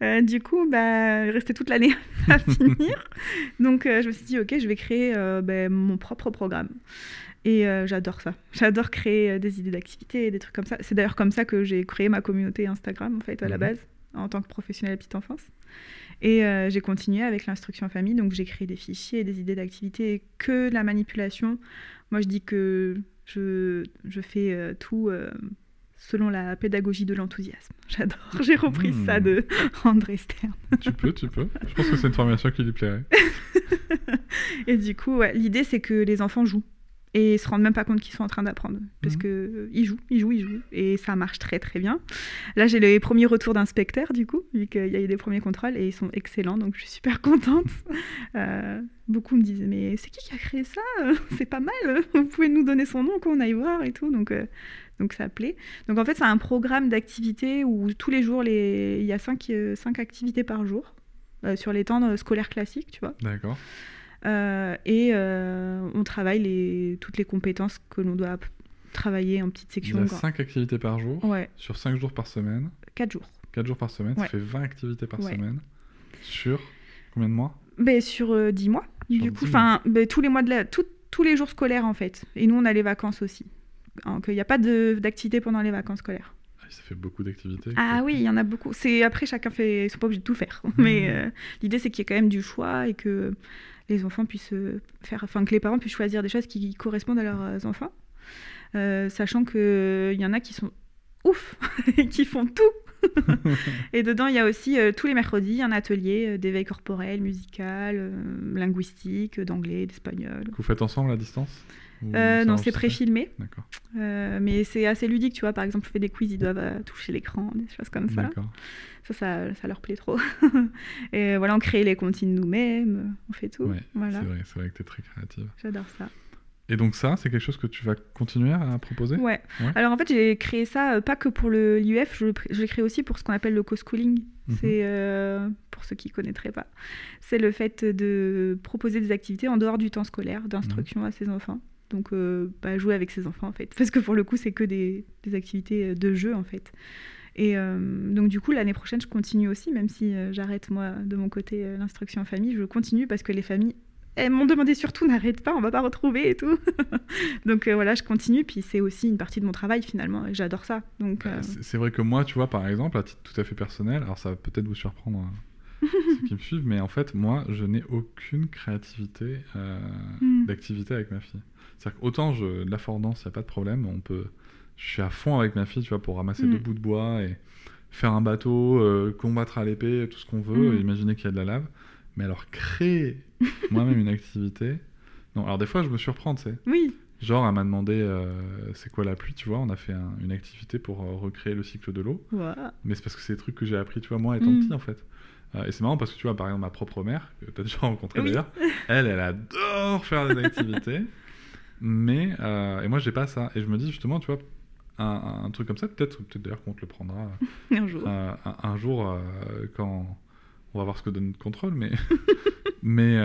Euh, du coup, bah, il restait toute l'année <laughs> à finir. Donc, euh, je me suis dit, ok, je vais créer euh, ben, mon propre programme. Et euh, j'adore ça. <laughs> J'adore créer euh, des idées d'activités, des trucs comme ça. C'est d'ailleurs comme ça que j'ai créé ma communauté Instagram, en fait, à la Mhm. base, en tant que professionnelle petite enfance. Et euh, j'ai continué avec l'instruction famille, donc j'ai créé des fichiers, des idées d'activités, que de la manipulation. Moi, je dis que je, je fais euh, tout selon la pédagogie de l'enthousiasme. <laughs> J'adore. J'ai repris Mhm. ça de <laughs> André Stern. Tu peux, tu peux. Je pense que c'est une formation qui lui plairait. Et du coup, ouais, l'idée, c'est que les enfants jouent. Et ils se rendent même pas compte qu'ils sont en train d'apprendre. Parce Mhm. que euh, ils jouent, ils jouent, ils jouent. Et ça marche très très bien. Là, j'ai les premiers retours d'inspecteurs, du coup, vu qu'il y a eu des premiers contrôles. Et ils sont excellents, donc je suis super contente. <laughs> Euh, beaucoup me disent, mais c'est qui qui a créé ça? <laughs> C'est pas mal. Vous pouvez nous donner son nom, qu'on aille voir et tout. Donc, euh, donc ça plaît. Donc en fait, c'est un programme d'activités où tous les jours, les... il y a cinq, euh, cinq activités par jour. sur les temps scolaires classiques, tu vois. D'accord. Euh, et euh, on travaille les, toutes les compétences que l'on doit travailler en petite Il section. y a quoi. 5 activités par jour, Ouais, sur 5 jours par semaine, 4 jours. 4 jours par semaine, Ouais. ça fait 20 activités par Ouais. semaine. Sur combien de mois? Ben, sur euh, 10 mois, Sur du 10 coup. mois. Ben, tous les mois de la... tout- tous les jours scolaires, en fait. Et nous, on a les vacances aussi. Donc, il n'y a pas d'activité pendant les vacances scolaires. Ah, Ça fait beaucoup d'activités. Ah oui, il y en a beaucoup. C'est après chacun fait, ils sont pas obligés de tout faire. <laughs> Mais Mhm. euh, l'idée c'est qu'il y ait quand même du choix et que les enfants puissent euh, faire, enfin que les parents puissent choisir des choses qui correspondent à leurs euh, enfants, Euh, sachant que il y en a qui sont ouf <laughs> et qui font tout. <laughs> et dedans il y a aussi euh, tous les mercredis un atelier euh, d'éveil corporel, musical, euh, linguistique, d'anglais, d'espagnol. Que vous faites ensemble à distance? Euh, non, c'est préfilmé, euh, mais c'est assez ludique, tu vois. Par exemple, je fais des quiz, ils doivent euh, toucher l'écran, des choses comme ça. Ça, ça, ça leur plaît trop. <laughs> et voilà, on crée les comptines nous-mêmes, on fait tout. Ouais, voilà, C'est vrai, c'est vrai que tu es très créative. j'adore ça. Et donc ça, c'est quelque chose que tu vas continuer à proposer? Ouais. Ouais. Alors en fait, j'ai créé ça euh, pas que pour le l'UF, je, je l'ai créé aussi pour ce qu'on appelle le co-schooling. Mhm. C'est euh, pour ceux qui connaîtraient pas. C'est le fait de proposer des activités en dehors du temps scolaire, d'instruction à ses enfants. Donc euh, bah, jouer avec ses enfants en fait, parce que pour le coup, c'est que des, des activités euh, de jeu en fait. Et euh, donc du coup, l'année prochaine, je continue aussi, même si j'arrête moi de mon côté l'instruction en famille, je continue parce que les familles elles m'ont demandé surtout <laughs> n'arrête pas, on va pas retrouver et tout. <laughs> Donc euh, voilà, je continue, puis c'est aussi une partie de mon travail finalement, et j'adore ça. Donc euh, C'est vrai que moi, tu vois, par exemple, à titre tout à fait personnel, alors ça va peut-être vous surprendre euh, ceux qui me suivent, mais en fait, moi, je n'ai aucune créativité euh, Mm. d'activité avec ma fille. C'est-à-dire qu'autant je, de l'affordance, il n'y a pas de problème, on peut, je suis à fond avec ma fille, tu vois, pour ramasser Mm. deux bouts de bois et faire un bateau, euh, combattre à l'épée, tout ce qu'on veut, Mm. imaginer qu'il y a de la lave. Mais alors, créer <laughs> moi-même une activité, non, alors des fois, je me surprends, tu sais. oui, Genre, elle m'a demandé euh, c'est quoi la pluie, tu vois. On a fait un- une activité pour euh, recréer le cycle de l'eau. Ouah. Mais c'est parce que c'est des trucs que j'ai appris, tu vois, moi étant Mm. petit en fait. Euh, et c'est marrant parce que tu vois, par exemple, ma propre mère, que tu as déjà rencontrée Oui. d'ailleurs, elle, elle adore faire des activités. mais, euh, et moi, j'ai pas ça. Et je me dis justement, tu vois, un, un truc comme ça, peut-être peut d'ailleurs qu'on te le prendra <laughs> Un jour. euh, un, un jour euh, quand on va voir ce que donne notre contrôle. Mais, <laughs> mais,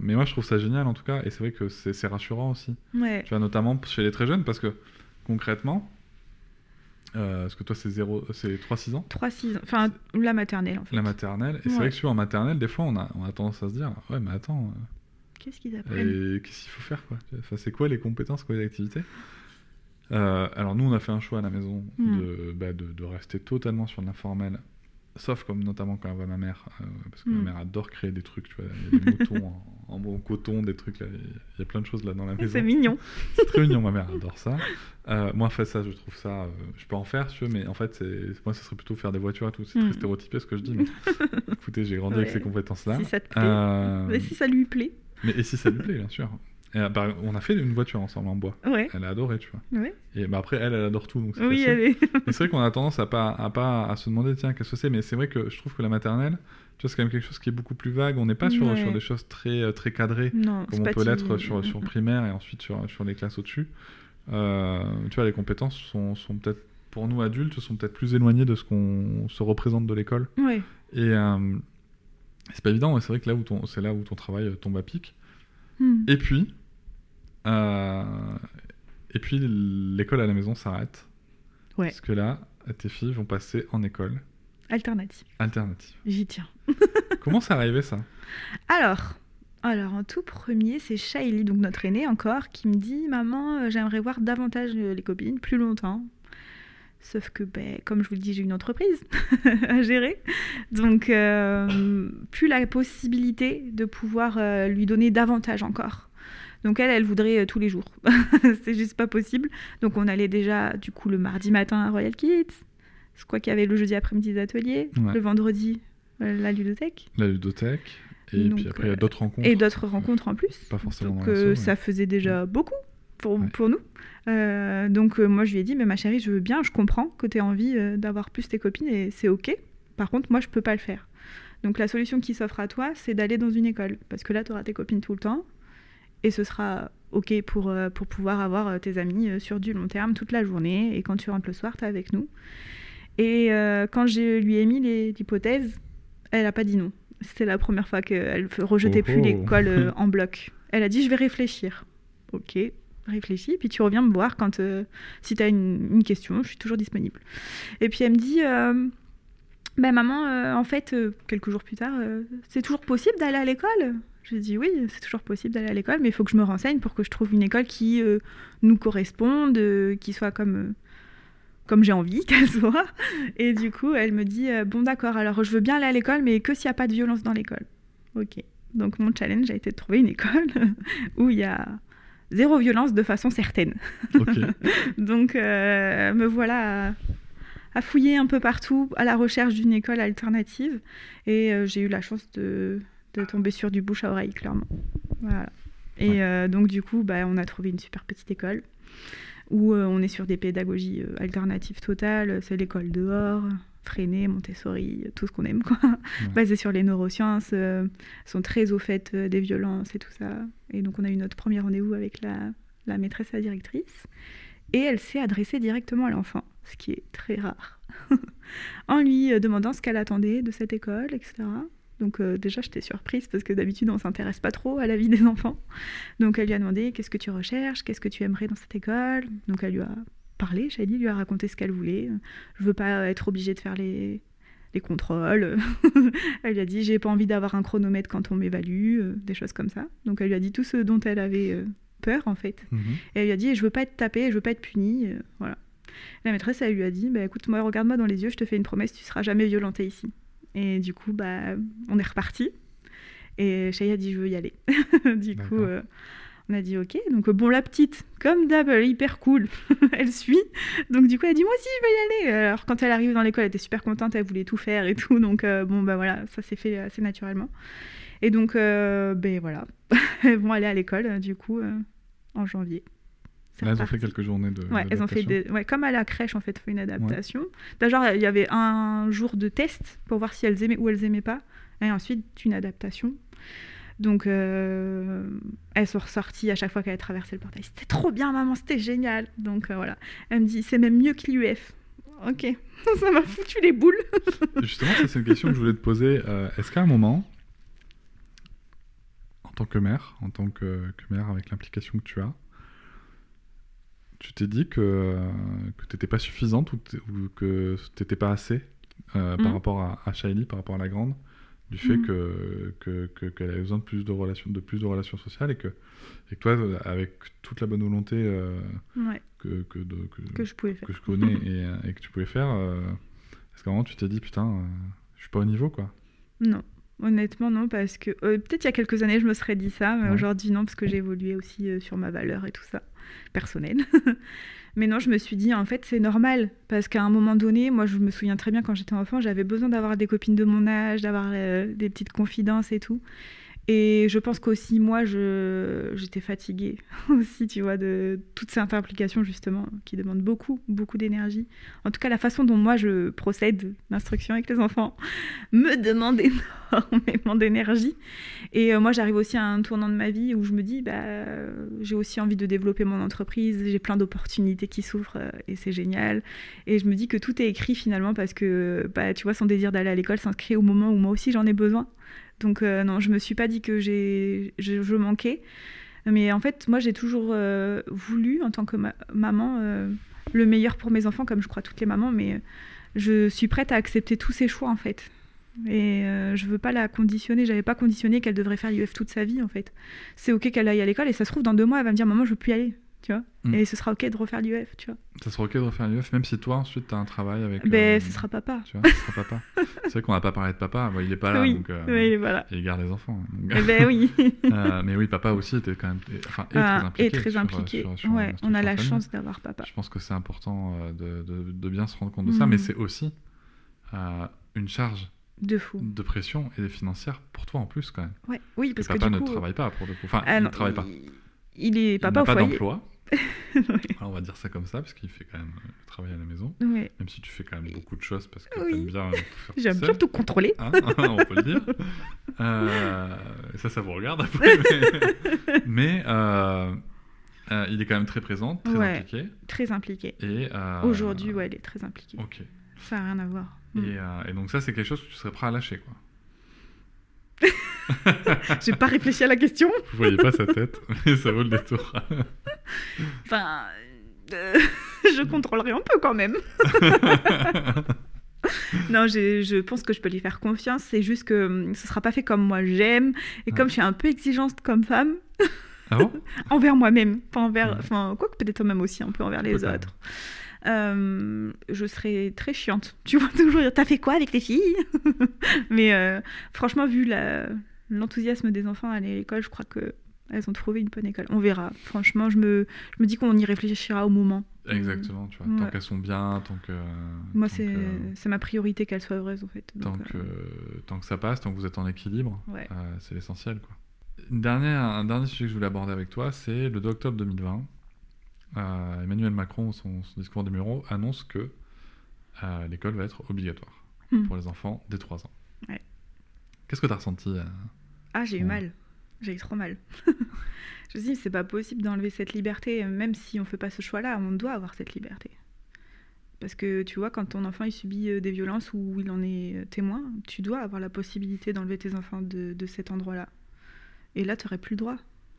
mais moi, je trouve ça génial en tout cas. Et c'est vrai que c'est c'est rassurant aussi. Ouais. Tu vois, notamment chez les très jeunes, parce que concrètement, euh, parce que toi, c'est 0, c'est 3-6 ans, 3-6 ans. Enfin, la maternelle, en fait. la maternelle. Et c'est vrai que sur en maternelle, des fois, on a, on a tendance à se dire, ouais, mais attends, Qu'est-ce qu'ils euh, apprennent et qu'est-ce qu'il faut faire, quoi? Enfin, c'est quoi les compétences, quoi les activités? Euh, Alors, nous, on a fait un choix à la maison Mm. de, bah, de, de rester totalement sur l'informel. Sauf comme notamment quand elle voit ma mère, euh, parce que ma Mm. mère adore créer des trucs, tu vois, il y a des moutons en, en, en coton, des trucs là, il y a plein de choses là dans la <laughs> maison. C'est mignon. <laughs> C'est très mignon, ma mère adore ça. Euh, moi, en fait, ça, je trouve ça. euh, je peux en faire, tu veux, mais en fait, c'est moi, ce serait plutôt faire des voitures et tout. C'est Mm. très stéréotypé ce que je dis, mais <laughs> écoutez, j'ai grandi avec ces compétences-là. Si ça te plaît. Mais si ça lui plaît. mais et si ça lui plaît, bien sûr. Et, euh, bah, on a fait une voiture ensemble en bois. Ouais. Elle a adoré, tu vois. Ouais. Et bah, après, elle, elle adore tout, donc c'est Oui, facile. Mais c'est vrai qu'on a tendance à pas, à pas à se demander, tiens, qu'est-ce que c'est. Mais c'est vrai que je trouve que la maternelle, tu vois, c'est quand même quelque chose qui est beaucoup plus vague. On n'est pas sur, Ouais. sur des choses très, euh, très cadrées Non, comme on peut l'être sur, sur primaire et ensuite sur, sur les classes au-dessus. Euh, tu vois, les compétences sont, sont peut-être, pour nous adultes, sont peut-être plus éloignées de ce qu'on se représente de l'école. Ouais. Et euh, c'est pas évident, mais c'est vrai que là où ton, c'est là où ton travail tombe à pic. Mm. Et puis, et puis l'école à la maison s'arrête. Ouais. Parce que là, tes filles vont passer en école Alternative. alternative. J'y tiens. <laughs> Comment c'est arrivé ça? Alors, alors en tout premier, c'est Shaili, donc notre aînée encore, qui me dit Maman, euh, j'aimerais voir davantage euh, les copines, plus longtemps. Sauf que, ben, comme je vous le dis, j'ai une entreprise <laughs> à gérer. Donc, euh, plus la possibilité de pouvoir euh, lui donner davantage encore. Donc, elle, elle voudrait euh, tous les jours. <laughs> c'est juste pas possible. Donc, on allait déjà, du coup, le mardi matin à Royal Kids. Je crois qu'il y avait le jeudi après-midi des ateliers. Ouais. Le vendredi, euh, la ludothèque. La ludothèque. Et Donc, puis après, il y a euh, d'autres rencontres. Et d'autres rencontres en plus. Pas forcément Donc euh, ça ouais. faisait déjà beaucoup pour, Ouais. pour nous. Euh, donc euh, moi je lui ai dit, mais ma chérie, je veux bien, je comprends que tu aies envie euh, d'avoir plus tes copines et c'est ok. Par contre, moi je peux pas le faire. Donc la solution qui s'offre à toi, c'est d'aller dans une école. Parce que là, tu auras tes copines tout le temps. Et ce sera ok pour, euh, pour pouvoir avoir euh, tes amis euh, sur du long terme toute la journée. Et quand tu rentres le soir, tu es avec nous. Et euh, quand je lui ai mis l'hypothèse, elle a pas dit non. C'était la première fois qu'elle rejetait Oh plus oh. l'école <laughs> en bloc. Elle a dit je vais réfléchir. Ok, réfléchis, puis tu reviens me voir quand euh, si tu as une, une question, je suis toujours disponible. Et puis elle me dit euh, ben maman, en fait, quelques jours plus tard, c'est toujours possible d'aller à l'école? Je dis oui, c'est toujours possible d'aller à l'école, mais il faut que je me renseigne pour que je trouve une école qui euh, nous corresponde, euh, qui soit comme, euh, comme j'ai envie <laughs> qu'elle soit. Et du coup, elle me dit bon d'accord, alors je veux bien aller à l'école, mais que s'il n'y a pas de violence dans l'école. Ok. Donc mon challenge a été de trouver une école <laughs> où il y a zéro violence de façon certaine. <laughs> Donc me voilà à, à fouiller un peu partout à la recherche d'une école alternative et euh, j'ai eu la chance de, de tomber sur du bouche à oreille clairement. Voilà. Et Ouais. euh, donc du coup, bah, on a trouvé une super petite école où euh, on est sur des pédagogies euh, alternatives totales. C'est l'école dehors, Freinet, Montessori, tout ce qu'on aime quoi. Basée sur les neurosciences, sont très au fait des violences et tout ça. Et donc on a eu notre premier rendez-vous avec la, la maîtresse, la directrice. Et elle s'est adressée directement à l'enfant, ce qui est très rare, <laughs> en lui demandant ce qu'elle attendait de cette école, etc. Donc euh, déjà, j'étais surprise parce que d'habitude, on s'intéresse pas trop à la vie <laughs> des enfants. Donc elle lui a demandé qu'est-ce que tu recherches, qu'est-ce que tu aimerais dans cette école? Donc elle lui a parlé, Shadi lui a raconté ce qu'elle voulait. Je veux pas être obligée de faire les, les contrôles. <laughs> elle lui a dit j'ai pas envie d'avoir un chronomètre quand on m'évalue, euh, des choses comme ça. Donc elle lui a dit tout ce dont elle avait euh, peur en fait. Mhm. Et elle lui a dit, je veux pas être tapée, je veux pas être punie. voilà. La maîtresse, elle lui a dit, bah, écoute, moi, regarde-moi dans les yeux, je te fais une promesse, tu seras jamais violentée ici. Et du coup, bah, on est reparti. Et Shaya a dit, je veux y aller. <laughs> du coup, euh, on a dit, ok. Donc, euh, bon, la petite, comme d'hab, elle est hyper cool, <laughs> elle suit. Donc, du coup, elle a dit, moi aussi, je vais y aller. Alors, quand elle arrive dans l'école, elle était super contente, elle voulait tout faire et tout. Donc, euh, bon, bah voilà, ça s'est fait assez naturellement. Et donc, euh, ben voilà, <laughs> elles vont aller à l'école, euh, du coup, euh, en janvier. Là, elles ont fait quelques journées de. Ouais, elles ont fait d'adaptation. des... ouais, comme à la crèche en fait, fait une adaptation. D'ailleurs, il y avait un jour de test pour voir si elles aimaient ou elles aimaient pas. Et ensuite, une adaptation. Donc, euh, elles sont ressorties à chaque fois qu'elle a traversé le portail. C'était trop bien, maman, c'était génial. Donc, euh, voilà. Elle me dit, c'est même mieux que l'UF. Ok, <laughs> ça m'a foutu les boules. <laughs> Justement, ça, c'est une question que je voulais te poser. Euh, Est-ce qu'à un moment, en tant que mère, en tant que, que mère avec l'implication que tu as, tu t'es dit que, que tu n'étais pas suffisante ou, ou que tu n'étais pas assez euh, par Mhm. rapport à, à Shaili, par rapport à la grande, du fait Mhm. que que- que- qu'elle avait besoin de plus de relations, de plus de relations sociales et que, et que toi, avec toute la bonne volonté euh, Ouais, que, que, de- que, que je pouvais faire. que je connais <laughs> et, et que tu pouvais faire, euh, est-ce qu'à un moment tu t'es dit putain, je suis pas au niveau quoi? Non, honnêtement non, parce que euh, peut-être il y a quelques années je me serais dit ça, mais Ouais. aujourd'hui non, parce que j'ai évolué aussi euh, sur ma valeur et tout ça, personnelle. <laughs> mais non, je me suis dit en fait c'est normal, parce qu'à un moment donné, moi je me souviens très bien quand j'étais enfant, j'avais besoin d'avoir des copines de mon âge, d'avoir euh, des petites confidences et tout. Et je pense qu'aussi moi j'étais fatiguée <laughs> aussi, tu vois, de toute cette implication justement qui demande beaucoup, beaucoup d'énergie. En tout cas, la façon dont moi je procède l'instruction avec les enfants <laughs> me demande énormément d'énergie. Et euh, moi, j'arrive aussi à un tournant de ma vie où je me dis, bah, j'ai aussi envie de développer mon entreprise, j'ai plein d'opportunités qui s'ouvrent euh, et c'est génial. Et je me dis que tout est écrit finalement parce que, bah, tu vois, son désir d'aller à l'école s'inscrit au moment où moi aussi j'en ai besoin. Donc euh, non, je me suis pas dit que j'ai, je, manquais. Mais en fait, moi, j'ai toujours euh, voulu, en tant que ma- maman, euh, le meilleur pour mes enfants, comme je crois toutes les mamans, mais je suis prête à accepter tous ces choix, en fait. Et je veux pas la conditionner. J'avais pas conditionné qu'elle devrait faire l'UF toute sa vie, en fait. C'est ok qu'elle aille à l'école, et ça se trouve, dans deux mois, elle va me dire, maman, je veux plus y aller, tu vois. Mm. Et ce sera ok de refaire l'UF, tu vois. Ça sera ok de refaire l'UF, même si toi ensuite tu as un travail avec. Ben, euh, ce sera papa. Tu vois, ce sera papa. <laughs> c'est vrai qu'on n'a pas parlé de papa, bon, il est pas là oui, donc. euh, oui, voilà. et il garde les enfants. donc, Eh ben oui. <laughs> euh, mais oui, papa aussi était quand même. Enfin, est Ah, très impliqué. et très sur- impliqué. sur- sur ouais, on a la chance d'avoir papa. Je pense que c'est important euh, de, de- de bien se rendre compte de ça, Mhm. mais c'est aussi euh, une charge De fou. de pression et financière pour toi en plus quand même. Ouais. Oui, parce que papa du ne coup, travaille pas pour le coup. Enfin, ah il non, ne travaille pas. Il, il est Il papa n'a au pas foyer. d'emploi. <laughs> Ouais. Alors, on va dire ça comme ça, parce qu'il fait quand même euh, le travail à la maison. Ouais. Même si tu fais quand même beaucoup de choses parce que Oui. t'aimes bien tout faire <laughs> J'aime bien tout contrôler. Hein, <laughs> on peut le dire. Euh, ça, ça vous regarde après. Mais, mais, euh, euh, il est quand même très présent, très Ouais. impliqué. Très impliqué. Et, Aujourd'hui, ouais, elle est très impliquée. Ok. Ça n'a rien à voir. Et, Mm. et donc ça, c'est quelque chose que tu serais prêt à lâcher, quoi. <laughs> J'ai pas réfléchi à la question. Vous voyez pas sa tête, <laughs> mais ça vaut le détour. <laughs> Enfin, euh, je contrôlerai un peu quand même. non, je pense que je peux lui faire confiance. C'est juste que hum, ce sera pas fait comme moi j'aime. Et comme je suis un peu exigeante comme femme, ah bon? envers moi-même, pas envers. Ouais. Enfin, quoi que peut-être même aussi un peu envers les autres. Euh, je serais très chiante. <laughs> Tu vois, toujours dire T'as fait quoi avec les filles <laughs> Mais euh, franchement, vu l'enthousiasme des enfants à l'école, je crois que elles ont trouvé une bonne école. On verra. Franchement, je me, je me dis qu'on y réfléchira au moment. Exactement, tu vois. Tant qu'elles sont bien, tant que... Moi, c'est que- ma priorité qu'elles soient heureuses, en fait. tant Donc, que, euh, tant que ça passe, tant que vous êtes en équilibre, Ouais. euh, c'est l'essentiel. Quoi. Une dernière, un dernier sujet que je voulais aborder avec toi, c'est le 2 octobre 2020. Euh, Emmanuel Macron, son, son discours Mureaux, annonce que euh, l'école va être obligatoire Hmm. pour les enfants dès 3 ans. Ouais. Qu'est-ce que tu as ressenti euh Ah, j'ai eu mal. J'ai eu trop mal. <laughs> je me suis dit, c'est pas possible d'enlever cette liberté, même si on fait pas ce choix-là, on doit avoir cette liberté. Parce que tu vois, quand ton enfant il subit des violences ou il en est témoin, tu dois avoir la possibilité d'enlever tes enfants de, de cet endroit-là. Et là, tu n'aurais plus le droit.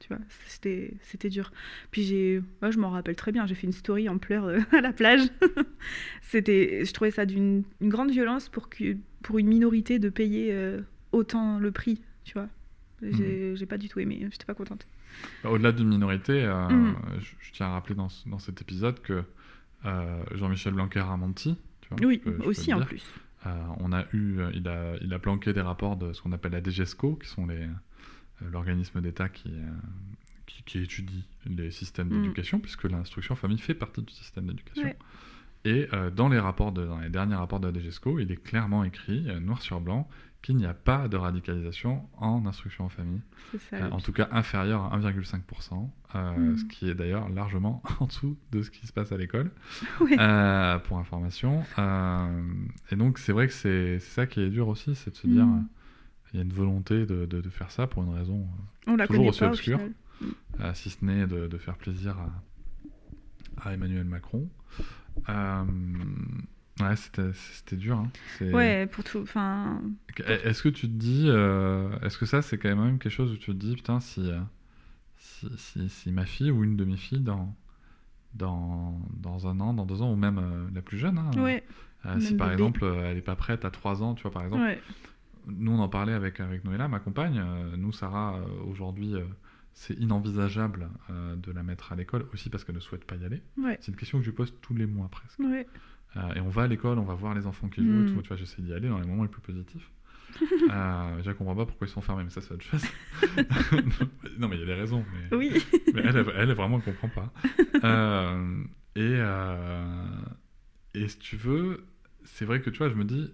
Tu vois, c'était, c'était dur. Puis j'ai, moi, je m'en rappelle très bien. J'ai fait une story en pleurs euh, <laughs> à la plage. <laughs> c'était, je trouvais ça d'une une grande violence pour que, pour une minorité de payer euh, autant le prix. Tu vois, j'ai, j'ai pas du tout aimé. J'étais pas contente. Bah, Au-delà d'une minorité, euh, Mhm. je, je tiens à rappeler dans, dans cet épisode que euh, Jean-Michel Blanquer a menti. tu vois, Oui, peux- aussi en plus. Euh, on a eu, il a, il a planqué des rapports de ce qu'on appelle la DGESCO, qui sont les, l'organisme d'État qui, euh, qui, qui étudie les systèmes Mm. d'éducation, puisque l'instruction famille fait partie du système d'éducation. Ouais. Et euh, dans les rapports, de, dans les derniers rapports de la DGESCO, il est clairement écrit, euh, noir sur blanc, qu'il n'y a pas de radicalisation en instruction en famille, ça. euh, en tout cas inférieur à 1,5%, euh, Mm. ce qui est d'ailleurs largement <laughs> en dessous de ce qui se passe à l'école <laughs> euh, pour information. Euh, et donc, c'est vrai que c'est c'est ça qui est dur aussi, c'est de se dire, Mm. Il y a une volonté de, de- de faire ça pour une raison, On la Toujours aussi pas obscure. euh, si ce n'est de, de faire plaisir à, à Emmanuel Macron. Euh, ouais, c'était dur. hein. Ouais, pour tout. Est-ce que tu te dis, euh, est-ce que ça c'est quand même quelque chose où tu te dis, putain, si, euh, si, si, si ma fille ou une de mes filles dans, dans, dans un an, dans deux ans, ou même euh, la plus jeune, hein, ouais, euh, si par exemple euh, elle est pas prête à 3 ans, tu vois, par exemple, ouais, nous on en parlait avec, avec Noëlla, ma compagne, euh, nous Sarah, euh, aujourd'hui, euh, c'est inenvisageable de la mettre à l'école, aussi parce qu'elle ne souhaite pas y aller. ouais, C'est une question que je lui pose tous les mois presque. ouais. Et on va à l'école, on va voir les enfants qui jouent, Mm. tout, tu vois, j'essaie d'y aller dans les moments les plus positifs. <laughs> euh, je comprends pas pourquoi ils sont fermés, mais ça c'est autre chose. <laughs> non mais il y a des raisons, mais, Oui. mais elle, elle, vraiment elle comprend pas. <laughs> Euh, et, euh, et si tu veux, c'est vrai que tu vois, je me dis,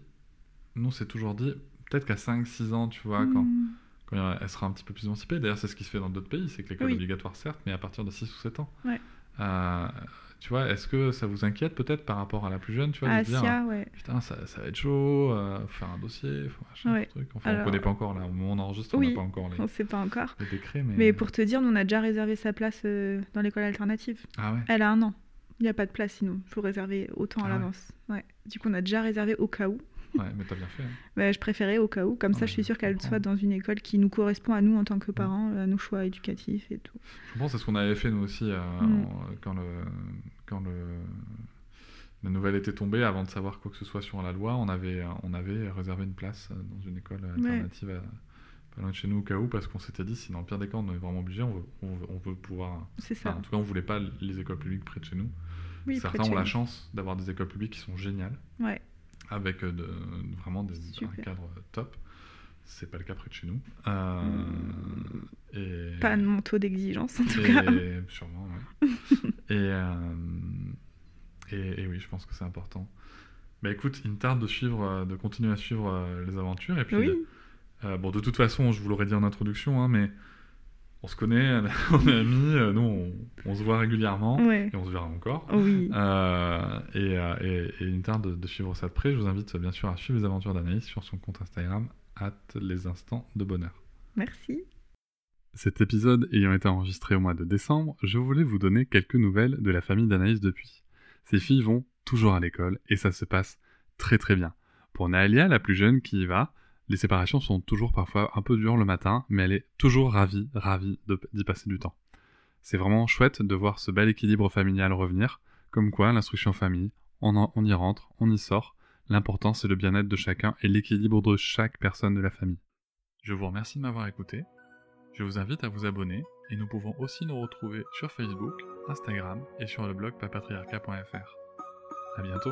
nous on s'est toujours dit, peut-être qu'à 5-6 ans, tu vois, quand, Mm. quand elle sera un petit peu plus émancipée, d'ailleurs c'est ce qui se fait dans d'autres pays, c'est que l'école Oui. est obligatoire certes, mais à partir de 6 ou 7 ans. Ouais. Euh, tu vois, est-ce que ça vous inquiète peut-être par rapport à la plus jeune, tu vois, de Ah, dire, Sia, ouais. putain, ça, ça va être chaud, euh, faut faire un dossier, faut machin, Ouais. truc. Enfin, Alors- on connaît pas encore, là, au moment où on enregistre, on Oui. n'a pas encore les, On sait pas encore. les décrets, mais... Mais pour te dire, nous, on a déjà réservé sa place euh, dans l'école alternative. Ah ouais Elle a un an. Il n'y a pas de place sinon. Il faut réserver autant à Ah l'avance. Ouais. Du coup, on a déjà réservé au cas où. Ouais, mais t'as bien fait. hein. Bah, je préférais au cas où. Comme ça, je suis sûre qu'elle soit dans une école qui nous correspond à nous en tant que parents, à nos choix éducatifs et tout. Je pense que c'est ce qu'on avait fait nous aussi euh, Mm. quand, le, quand le, la nouvelle était tombée, avant de savoir quoi que ce soit sur la loi, on avait, on avait réservé une place euh, dans une école alternative à- pas loin de chez nous au cas où, parce qu'on s'était dit, si dans le pire des cas on est vraiment obligé, on veut, on veut, on veut pouvoir... C'est Enfin, ça. en tout cas, on voulait pas les écoles publiques près de chez nous. Oui, Certains ont la chance d'avoir des écoles publiques qui sont géniales. Ouais. Avec euh, de, vraiment des, un cadre top. C'est pas le cas près de chez nous. Euh, et... Pas de mon taux d'exigence en tout Et- cas. <laughs> Sûrement, ouais. <laughs> et, euh, et, et oui, je pense que c'est important. Bah écoute, il me tarde de suivre, de continuer à suivre les aventures. Et puis, Oui, euh, bon, de toute façon, je vous l'aurais dit en introduction, hein, mais on se connaît, <laughs> on est amis, euh, nous, on, on se voit régulièrement ouais. et on se verra encore. Oui. Euh, et, euh, et- me tarde de, de suivre ça de près. Je vous invite bien sûr à suivre les aventures d'Anaïs sur son compte Instagram, hâte les instants de bonheur. Merci. Cet épisode ayant été enregistré au mois de décembre, je voulais vous donner quelques nouvelles de la famille d'Anaïs depuis. Ses filles vont toujours à l'école et ça se passe très très bien. Pour Naëlia, la plus jeune qui y va, les séparations sont toujours parfois un peu dures le matin, mais elle est toujours ravie, ravie d'y passer du temps. C'est vraiment chouette de voir ce bel équilibre familial revenir, comme quoi l'instruction famille, on y rentre, on y sort, l'important c'est le bien-être de chacun et l'équilibre de chaque personne de la famille. Je vous remercie de m'avoir écouté. Je vous invite à vous abonner et nous pouvons aussi nous retrouver sur Facebook, Instagram et sur le blog papatriarca.fr. À bientôt.